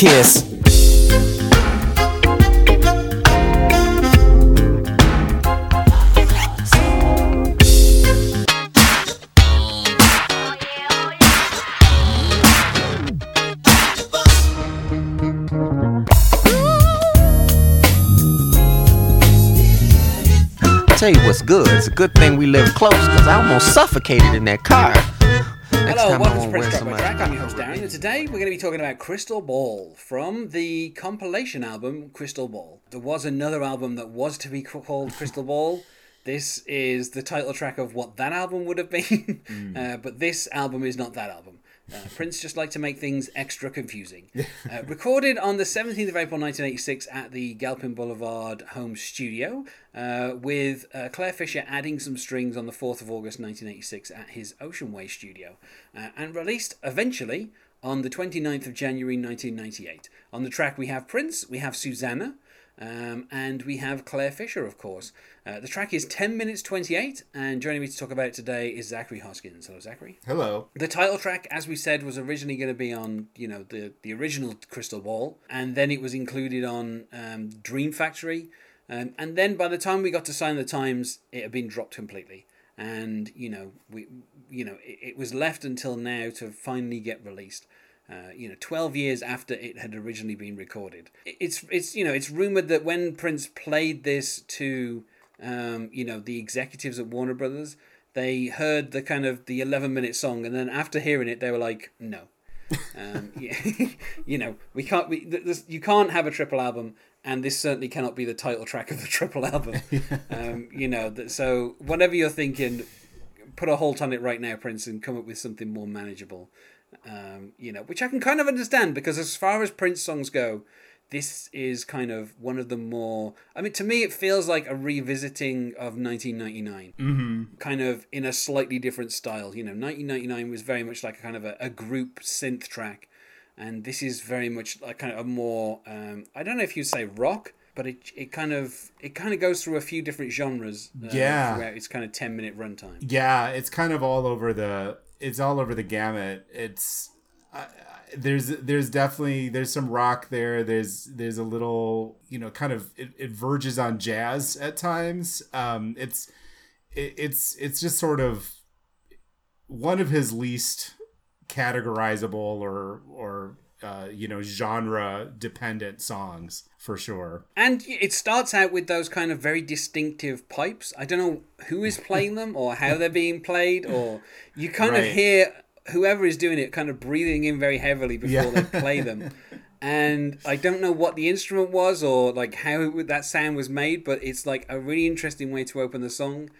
kiss. Tell you what's good. It's a good thing we live close because I almost suffocated in that car. Next Hello, welcome to Prince Track by Track. I'm your host. Darren, and today we're going to be talking about Crystal Ball from the compilation album Crystal Ball. There was another album that was to be called Crystal Ball. This is the title track of what that album would have been, uh, but this album is not that album. Uh, Prince just liked to make things extra confusing. Uh, recorded on the 17th of April 1986 at the Galpin Boulevard home studio, uh, with uh, Clare Fischer adding some strings on the 4th of August 1986 at his Ocean Way studio, uh, and released eventually on the 29th of January 1998. On the track, we have Prince, we have Susannah, um, and we have Clare Fischer, of course. Uh, the track is 10 minutes 28, and joining me to talk about it today is Zachary Hoskins. Hello, Zachary. Hello. The title track, as we said, was originally going to be on, you know, the, the original Crystal Ball, and then it was included on um, Dream Factory. Um, and then by the time we got to Sign the Times, it had been dropped completely. And, you know, we, you know, it, it was left until now to finally get released. Uh, you know, 12 years after it had originally been recorded. It's, it's you know, it's rumored that when Prince played this to, um, you know, the executives at Warner Brothers, they heard the kind of the 11 minute song, and then after hearing it, they were like, no. Um, yeah, you know, we can't. We this, you can't have a triple album, and this certainly cannot be the title track of the triple album. um, you know, that, so whatever you're thinking, put a halt on it right now, Prince, and come up with something more manageable. Um, you know, which I can kind of understand because as far as Prince songs go, this is kind of one of the more. I mean, to me, it feels like a revisiting of 1999, mm-hmm. kind of in a slightly different style. You know, 1999 was very much like a kind of a, a group synth track, and this is very much like kind of a more. Um, I don't know if you'd say rock. But it, it kind of it kind of goes through a few different genres. Uh, Yeah. its kind of ten minute runtime. Yeah, it's kind of all over the. It's all over the gamut. It's I- there's there's definitely there's some rock there. There's there's a little you know kind of it, it verges on jazz at times. Um, it's it, it's it's just sort of one of his least categorizable or or uh, you know genre dependent songs for sure. And it starts out with those kind of very distinctive pipes. I don't know who is playing them or how they're being played, or you kind of hear whoever is doing it kind of breathing in very heavily before Yeah. they play them. And I don't know what the instrument was or like how it, that sound was made, but it's like a really interesting way to open the song.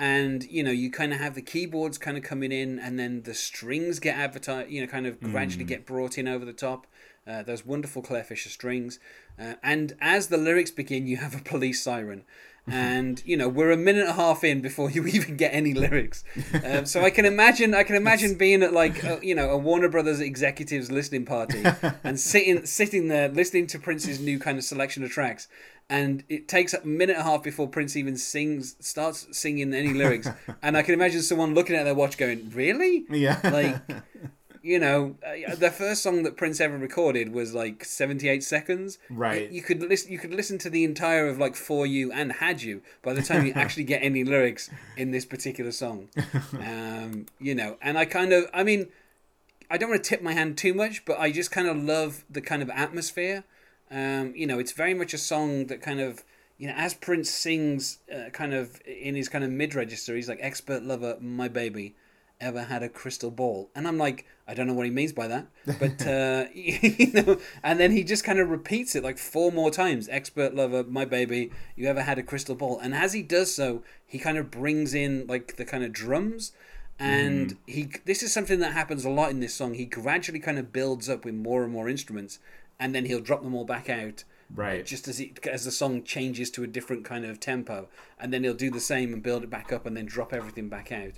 And you know, you kind of have the keyboards kind of coming in, and then the strings get advertised. You know, kind of gradually get brought in over the top. Uh, those wonderful Clare Fischer strings, uh, and as the lyrics begin, you have a police siren, and you know we're a minute and a half in before you even get any lyrics. Um, so I can imagine, I can imagine being at like a, you know a Warner Brothers executives listening party and sitting sitting there listening to Prince's new kind of selection of tracks, and it takes a minute and a half before Prince even sings starts singing any lyrics, and I can imagine someone looking at their watch going, "Really?" Yeah. like you know uh, the first song that prince ever recorded was like 78 seconds. Right. you could listen you could listen to the entire of like for you and had you by the time you actually get any lyrics in this particular song. Um you know and i kind of i mean i don't want to tip my hand too much but i just kind of love the kind of atmosphere. Um you know it's very much a song that kind of you know, as Prince sings, uh, kind of in his kind of mid register, he's like, "Expert lover, my baby, ever had a crystal ball?" And I'm like, I don't know what he means by that, but uh, you know. And then he just kind of repeats it like four more times. "Expert lover, my baby, you ever had a crystal ball?" And as he does so, he kind of brings in like the kind of drums. And he, this is something that happens a lot in this song. He gradually kind of builds up with more and more instruments, and then he'll drop them all back out Right. just as it as the song changes to a different kind of tempo, and then he'll do the same and build it back up, and then drop everything back out.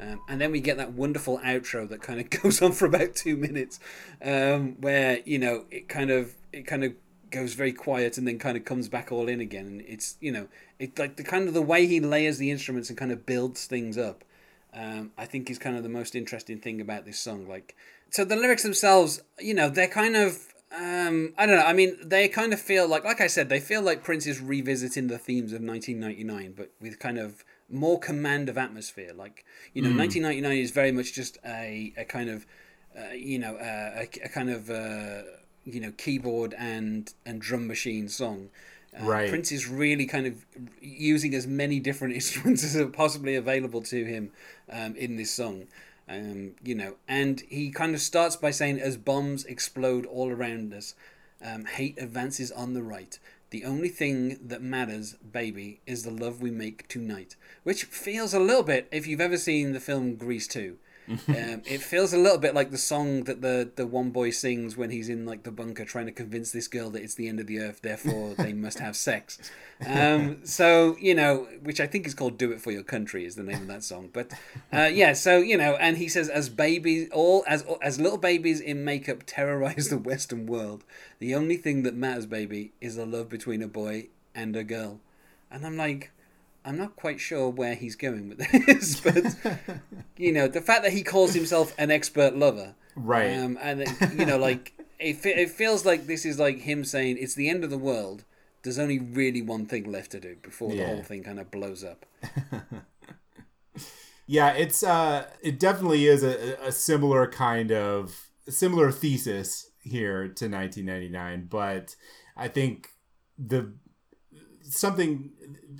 Um, and then we get that wonderful outro that kind of goes on for about two minutes, um, where you know it kind of it kind of goes very quiet and then kind of comes back all in again. And it's you know it like the kind of the way he layers the instruments and kind of builds things up. Um, I think is kind of the most interesting thing about this song. Like, so the lyrics themselves, you know, they're kind of Um, I don't know. I mean, they kind of feel like, like I said, they feel like Prince is revisiting the themes of 1999, but with kind of more command of atmosphere. Like, you know, 1999 is very much just a, a kind of, uh, you know, uh, a, a kind of, uh, you know, keyboard and and drum machine song. Uh, Right. Prince is really kind of using as many different instruments as are possibly available to him um, in this song. Um, you know, and he kind of starts by saying, "As bombs explode all around us, um, hate advances on the right. The only thing that matters, baby, is the love we make tonight." Which feels a little bit, if you've ever seen the film Grease two, um, it feels a little bit like the song that the the one boy sings when he's in like the bunker trying to convince this girl that it's the end of the earth, therefore they must have sex. Um, so you know, which I think is called "Do It for Your Country" is the name of that song. But uh, yeah, so you know, and he says, as babies, all as as little babies in makeup terrorize the Western world, the only thing that matters, baby, is the love between a boy and a girl. And I'm like. I'm not quite sure where he's going with this, but you know, the fact that he calls himself an expert lover, Right. Um, and it- you know, like it, it feels like this is like him saying it's the end of the world. There's only really one thing left to do before the whole thing kind of blows up. Yeah, it's uh it definitely is a, a similar kind of similar thesis here to 1999, but I think the something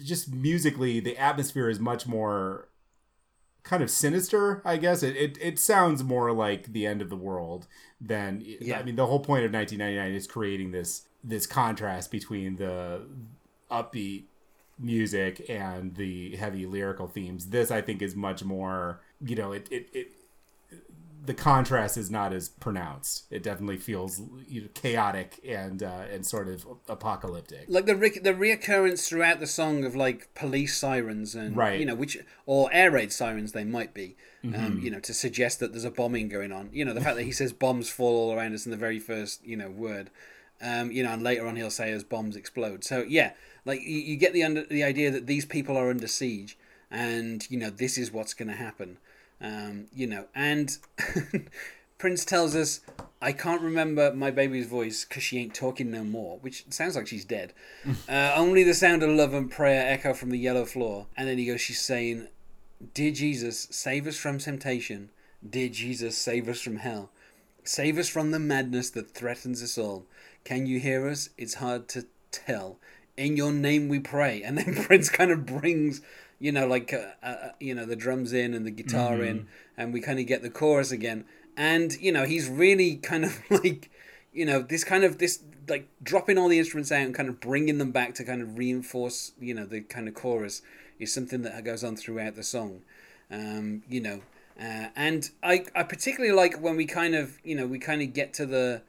just musically the atmosphere is much more kind of sinister, I guess. It it, it sounds more like the end of the world than Yeah. I mean the whole point of 1999 is creating this this contrast between the upbeat music and the heavy lyrical themes. This I think is much more, you know, it it, it the contrast is not as pronounced. It definitely feels you know, chaotic and uh, and sort of apocalyptic. Like the re- the reoccurrence throughout the song of like police sirens and Right. you know which or air raid sirens they might be, Mm-hmm. um, you know, to suggest that there's a bombing going on. You know, the fact that he says bombs fall all around us in the very first you know word, um, you know, and later on he'll say as bombs explode. So yeah, like you, you get the under the idea that these people are under siege, and you know this is what's going to happen. Um, you know, and Prince tells us, I can't remember my baby's voice because she ain't talking no more, which sounds like she's dead. uh, only the sound of love and prayer echo from the yellow floor. And then he goes, She's saying, Dear Jesus, save us from temptation. Dear Jesus, save us from hell. Save us from the madness that threatens us all. Can you hear us? It's hard to tell. In your name we pray. And then Prince kind of brings, you know, like, uh, uh, you know, the drums in and the guitar in, and we kind of get the chorus again. And, you know, he's really kind of like, you know, this kind of, this, like, dropping all the instruments out and kind of bringing them back to kind of reinforce, you know, the kind of chorus is something that goes on throughout the song. Um, you know, uh, and I, I particularly like when we kind of, you know, we kind of get to the,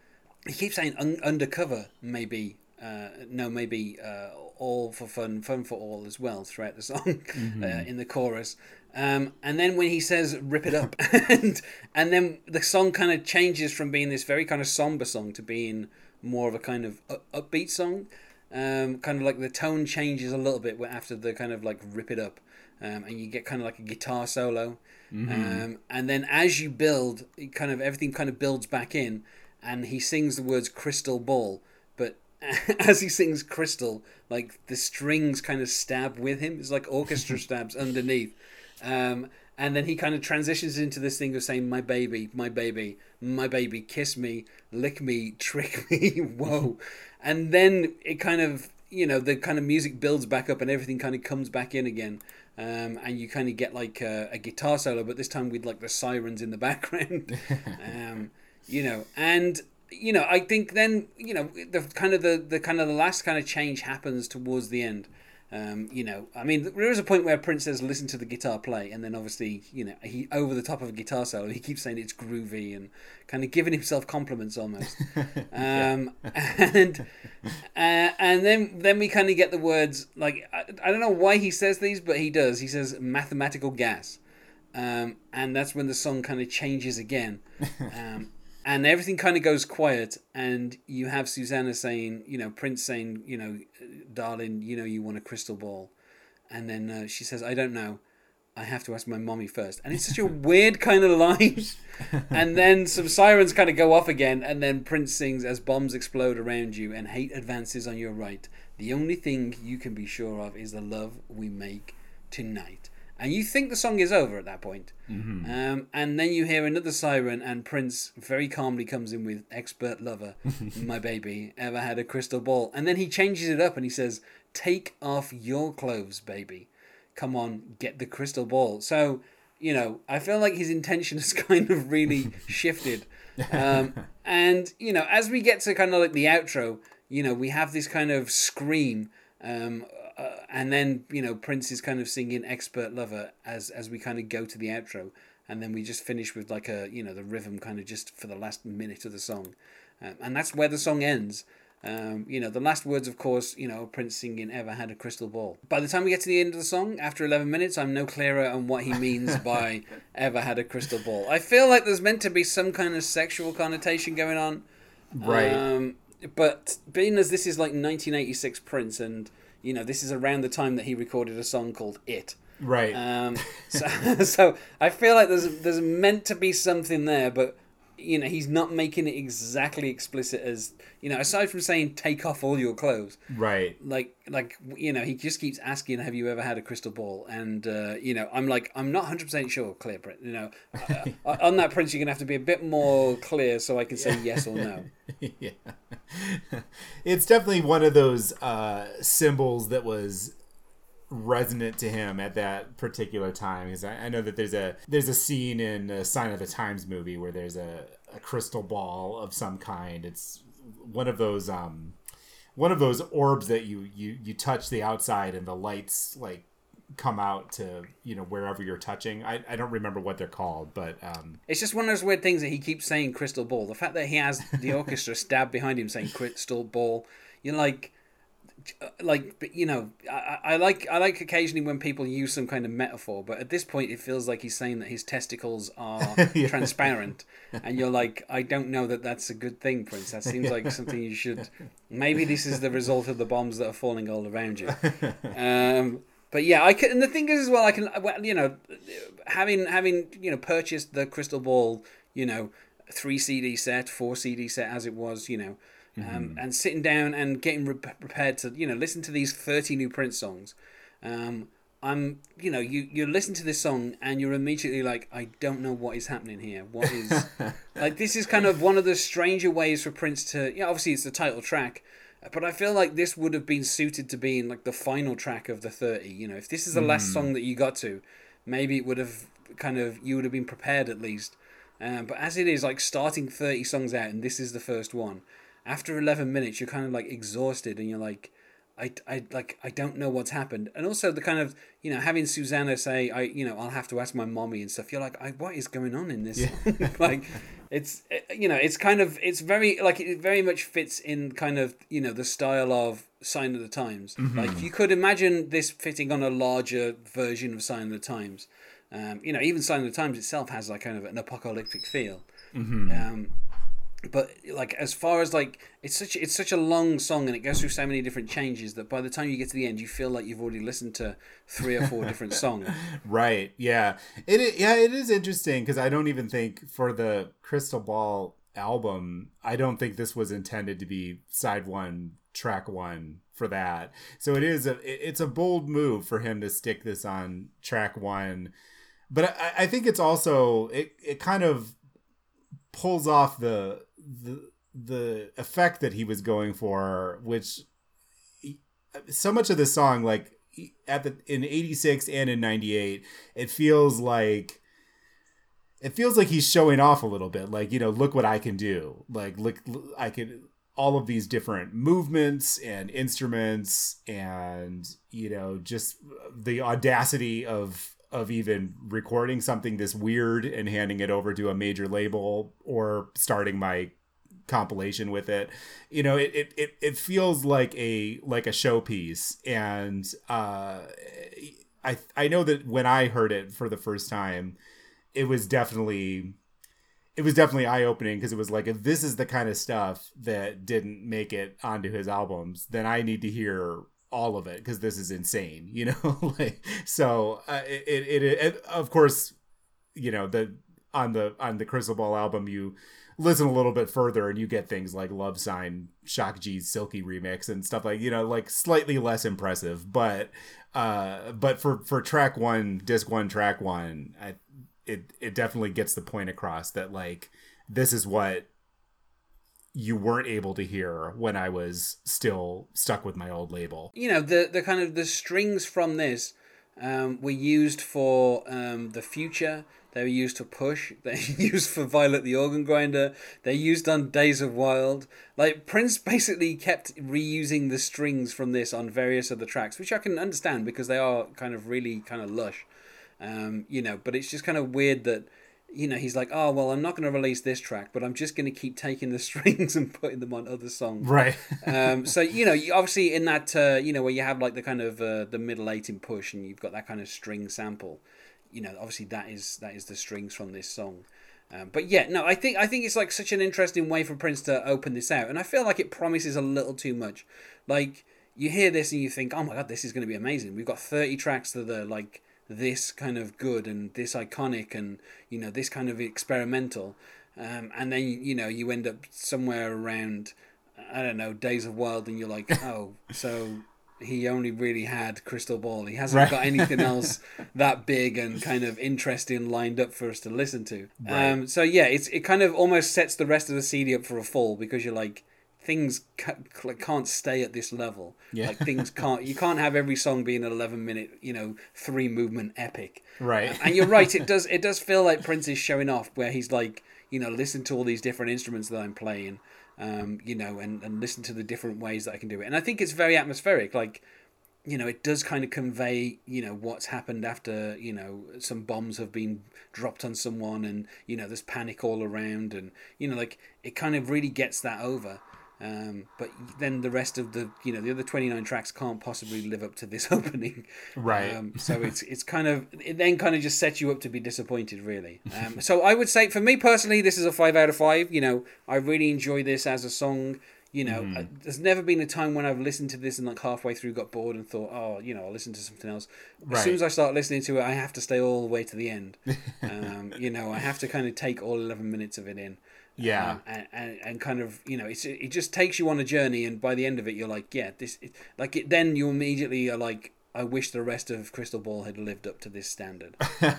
he keeps saying un- undercover, maybe, uh, no, maybe uh, all for fun, fun for all as well throughout the song uh, in the chorus. Um, and then when he says "rip it up," and and then the song kind of changes from being this very kind of somber song to being more of a kind of upbeat song. Um, kind of like the tone changes a little bit after the kind of like "rip it up," um, and you get kind of like a guitar solo. Um, and then as you build, it kind of everything kind of builds back in, and he sings the words "crystal ball," but as he sings crystal like the strings kind of stab with him. It's like orchestra stabs underneath. Um, and then he kind of transitions into this thing of saying my baby my baby my baby kiss me lick me trick me whoa. And then it kind of you know the kind of music builds back up and everything kind of comes back in again. Um, and you kind of get like a, a guitar solo but this time with like the sirens in the background. Um, you know and you know i think then you know the kind of the, the kind of the last kind of change happens towards the end. Um, you know i mean there is a point where prince says listen to the guitar play and then obviously you know he over the top of a guitar solo he keeps saying it's groovy and kind of giving himself compliments almost. Um, and uh, and then then we kind of get the words like I, I don't know why he says these but he does. He says mathematical gas. Um, and that's when the song kind of changes again. Um, and everything kind of goes quiet and you have susannah saying you know prince saying you know darling you know you want a crystal ball and then uh, she says i don't know i have to ask my mommy first and it's such a weird kind of line and then some sirens kind of go off again, and then Prince sings as bombs explode around you and hate advances on your right. The only thing you can be sure of is the love we make tonight. And you think the song is over at that point. Mm-hmm. Um, and then you hear another siren, and Prince very calmly comes in with Expert Lover, my baby, ever had a crystal ball. And then he changes it up and he says, Take off your clothes, baby. Come on, get the crystal ball. So, you know, I feel like his intention has kind of really shifted. Um, and, you know, as we get to kind of like the outro, you know, we have this kind of scream. Um, uh, and then you know Prince is kind of singing "Expert Lover" as as we kind of go to the outro, and then we just finish with like a you know the rhythm kind of just for the last minute of the song, um, and that's where the song ends. Um, you know the last words, of course, you know Prince singing "Ever had a crystal ball." By the time we get to the end of the song, after eleven minutes, I'm no clearer on what he means by "ever had a crystal ball." I feel like there's meant to be some kind of sexual connotation going on, Right. Um, but being as this is like 1986 Prince and you know, this is around the time that he recorded a song called "It." right. Um, so, so I feel like there's there's meant to be something there, but you know, he's not making it exactly explicit as you know. Aside from saying "take off all your clothes," right. like like you know, he just keeps asking, "Have you ever had a crystal ball?" And uh, you know, I'm like, I'm not 100 percent sure, clear, Brett. You know, uh, on that Prince, you're gonna have to be a bit more clear so I can say yes or no. yeah. it's definitely one of those uh, symbols that was resonant to him at that particular time because I, I know that there's a there's a scene in a Sign of the Times movie where there's a, a crystal ball of some kind. It's one of those um one of those orbs that you you you touch the outside and the lights like come out to you know wherever you're touching. I, I don't remember what they're called, but um, It's just one of those weird things that he keeps saying crystal ball. The fact that he has the orchestra stabbed behind him saying crystal ball, you're like, like you know, I, I like I like occasionally when people use some kind of metaphor, but at this point it feels like he's saying that his testicles are transparent, and you're like, I don't know that that's a good thing, Prince. That seems like something you should. Maybe this is the result of the bombs that are falling all around you. Um, but yeah, I can. And the thing is, as well, I can. Well, you know, having having you know purchased the crystal ball, you know, three CD set, four CD set as it was, you know, um, and sitting down and getting re- prepared to you know listen to these thirty new Prince songs. Um, I'm, you know, you you listen to this song and you're immediately like, I don't know what is happening here. What is like? This is kind of one of the stranger ways for Prince to, you know, obviously it's the title track, but I feel like this would have been suited to being like the final track of the 30. You know, if this is the last song that you got to, maybe it would have kind of, you would have been prepared at least. Um, but as it is, like starting 30 songs out and this is the first one, after 11 minutes, you're kind of like exhausted and you're like, I, I like I don't know what's happened, and also the kind of you know having Susannah say I you know I'll have to ask my mommy and stuff. You're like, I, what is going on in this? song? like, it's you know it's kind of it's very like it very much fits in kind of you know the style of Sign of the Times. Like you could imagine this fitting on a larger version of Sign of the Times. Um, you know, even Sign of the Times itself has like kind of an apocalyptic feel. Um, but like as far as like it's such it's such a long song and it goes through so many different changes that by the time you get to the end you feel like you've already listened to three or four different songs Right. Yeah. It. Yeah. It is interesting because I don't even think for the Crystal Ball album, I don't think this was intended to be side one, track one for that. So it is a. It's a bold move for him to stick this on track one, but I, I think it's also it. It kind of pulls off the the the effect that he was going for, which so much of the song like at the in 86 and in 98 it feels like it feels like he's showing off a little bit. Like you know look what i can do. Like look i can all of these different movements and instruments and you know just the audacity of of even recording something this weird and handing it over to a major label or starting my compilation with it. You know it, it, it, it feels like a like a showpiece. And uh i i know that when i heard it for the first time it was definitely it was definitely eye-opening because it was like if this is the kind of stuff that didn't make it onto his albums then i need to hear all of it because this is insane you know like so uh, it, it, it, it of course you know the on the on the Crystal Ball album, you listen a little bit further and you get things like Love Sign, Shock G's Silky remix and stuff like you know like slightly less impressive, but uh, but for for track one, disc one, track one, I, it it definitely gets the point across that like this is what you weren't able to hear when I was still stuck with my old label. You know, the the kind of the strings from this um, were used for um, the future. They were used to push. They're used for Violet the Organ Grinder. They're used on Days of Wild. Like Prince basically kept reusing the strings from this on various other tracks, which I can understand because they are kind of really kind of lush. Um, you know, but it's just kind of weird that you know, he's like, oh, well, I'm not going to release this track, but I'm just going to keep taking the strings and putting them on other songs. Right. um, so, you know, obviously in that, uh, you know, where you have like the kind of uh, the middle eight in push and you've got that kind of string sample, you know, obviously that is that is the strings from this song. Um, but yeah, no, I think I think it's like such an interesting way for Prince to open this out, and I feel like it promises a little too much. Like you hear this and you think, oh my god, this is going to be amazing. We've got thirty tracks that are like this kind of good and this iconic and you know this kind of experimental um, and then you know you end up somewhere around i don't know days of wild and you're like oh so he only really had crystal ball he hasn't right. got anything else that big and kind of interesting lined up for us to listen to right. um, so yeah it's it kind of almost sets the rest of the cd up for a fall because you're like things can't stay at this level. Yeah. Like things can't. You can't have every song being an eleven minute, you know, three movement epic. Right. And you're right. It does. It does feel like Prince is showing off, where he's like, you know, listen to all these different instruments that I'm playing, um, you know, and and listen to the different ways that I can do it. And I think it's very atmospheric. Like, you know, it does kind of convey, you know, what's happened after, you know, some bombs have been dropped on someone and, you know, there's panic all around and, you know, like it kind of really gets that over. Um, but then the rest of the you know the other 29 tracks can't possibly live up to this opening. Right. Um, so it's it's kind of it then kind of just sets you up to be disappointed really. Um, so i would say for me personally this is a five out of five. You know i really enjoy this as a song. You know mm. there's never been a time when i've listened to this and like halfway through got bored and thought oh you know i'll listen to something else. As right. soon as i start listening to it i have to stay all the way to the end. Um, you know i have to kind of take all 11 minutes of it in yeah um, and, and, and kind of you know it's it just takes you on a journey and by the end of it you're like yeah this it, like it then you immediately are like I wish the rest of Crystal Ball had lived up to this standard.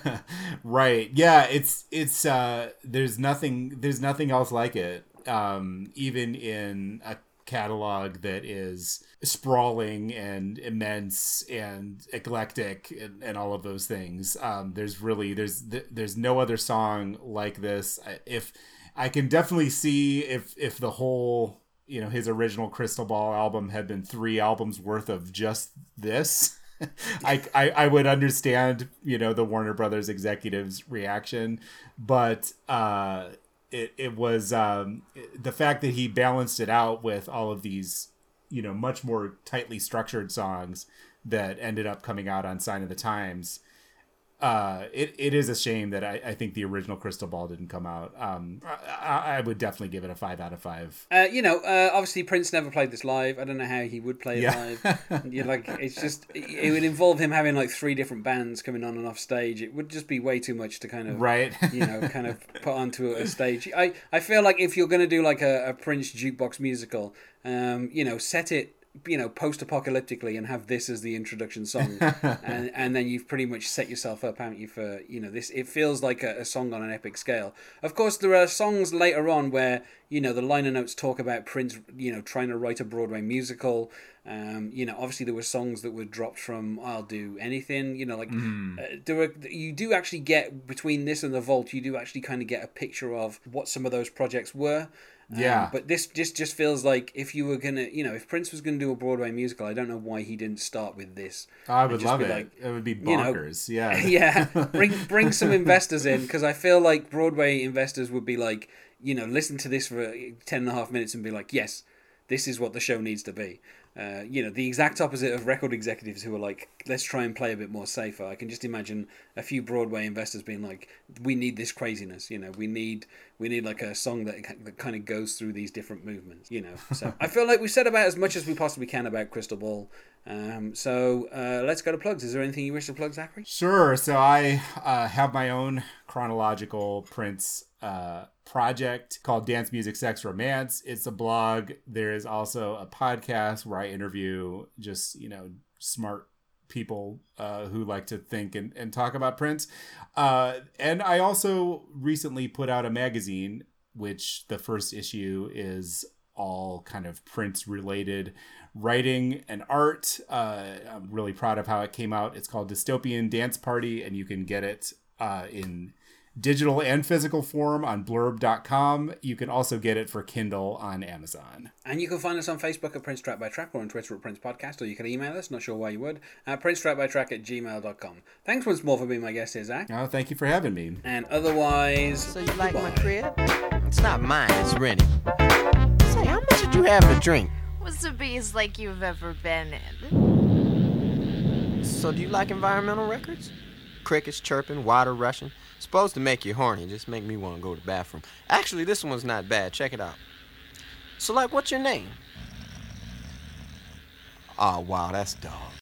right. Yeah, it's it's uh there's nothing there's nothing else like it. Um even in a catalog that is sprawling and immense and eclectic and, and all of those things. Um there's really there's there's no other song like this. If I can definitely see if if the whole you know his original Crystal Ball album had been three albums worth of just this. I, I I would understand you know the Warner Brothers executives reaction, but uh, it it was um, the fact that he balanced it out with all of these you know much more tightly structured songs that ended up coming out on Sign of the Times uh, it, it is a shame that I, I think the original Crystal Ball didn't come out. Um, I, I would definitely give it a five out of five. Uh, you know, uh, obviously Prince never played this live. I don't know how he would play it yeah. live. You're like, it's just it would involve him having like three different bands coming on and off stage. It would just be way too much to kind of right. you know, kind of put onto a stage. I I feel like if you're going to do like a, a Prince jukebox musical, um, you know, set it you know post-apocalyptically and have this as the introduction song. And and then you've pretty much set yourself up haven't you for you know this it feels like a, a, song on an epic scale. Of course there are songs later on where you know the liner notes talk about prince you know trying to write a broadway musical. Um, you know obviously there were songs that were dropped from i'll do anything you know like mm. uh, there are you do actually get between this and the vault you do actually kind of get a picture of what some of those projects were yeah. Um, but this just just feels like if you were gonna, you know, if Prince was gonna do a Broadway musical, I don't know why he didn't start with this. I would love it. Like, it would be bonkers. You know, yeah. yeah. Bring bring some investors in because I feel like Broadway investors would be like, you know, listen to this for 10 and a half minutes and be like, yes, this is what the show needs to be. Uh, you know, the exact opposite of record executives who are like, let's try and play a bit more safer. I can just imagine a few Broadway investors being like, we need this craziness. You know, we need we need like a song that, that kind of goes through these different movements. You know, so I feel like we've said about as much as we possibly can about Crystal Ball. Um, so uh, let's go to plugs. Is there anything you wish to plug, Zachary? Sure. So I uh, have my own chronological Prince uh, project called Dance Music Sex Romance. It's a blog. There is also a podcast where I interview just, you know, smart people uh, who like to think and, and talk about Prince. Uh, and I also recently put out a magazine, which the first issue is all kind of Prince related writing and art. Uh, I'm really proud of how it came out. It's called Dystopian Dance Party, and you can get it uh, in digital and physical form on blurb.com. You can also get it for Kindle on Amazon. And you can find us on Facebook at Prince Track by Track or on Twitter at Prince Podcast, or you can email us, not sure why you would, at princetrackbytrack at gmail.com. Thanks once more for being my guest here, Zach. Oh, thank you for having me. And otherwise. So you like my crib? It's not mine, it's rented. Say, how much did you have to drink? Was the bees like you've ever been in? So do you like environmental records? Crickets chirping, water rushing. Supposed to make you horny, just make me want to go to the bathroom. Actually, this one's not bad. Check it out. So, like, what's your name? Oh, wow, that's dog.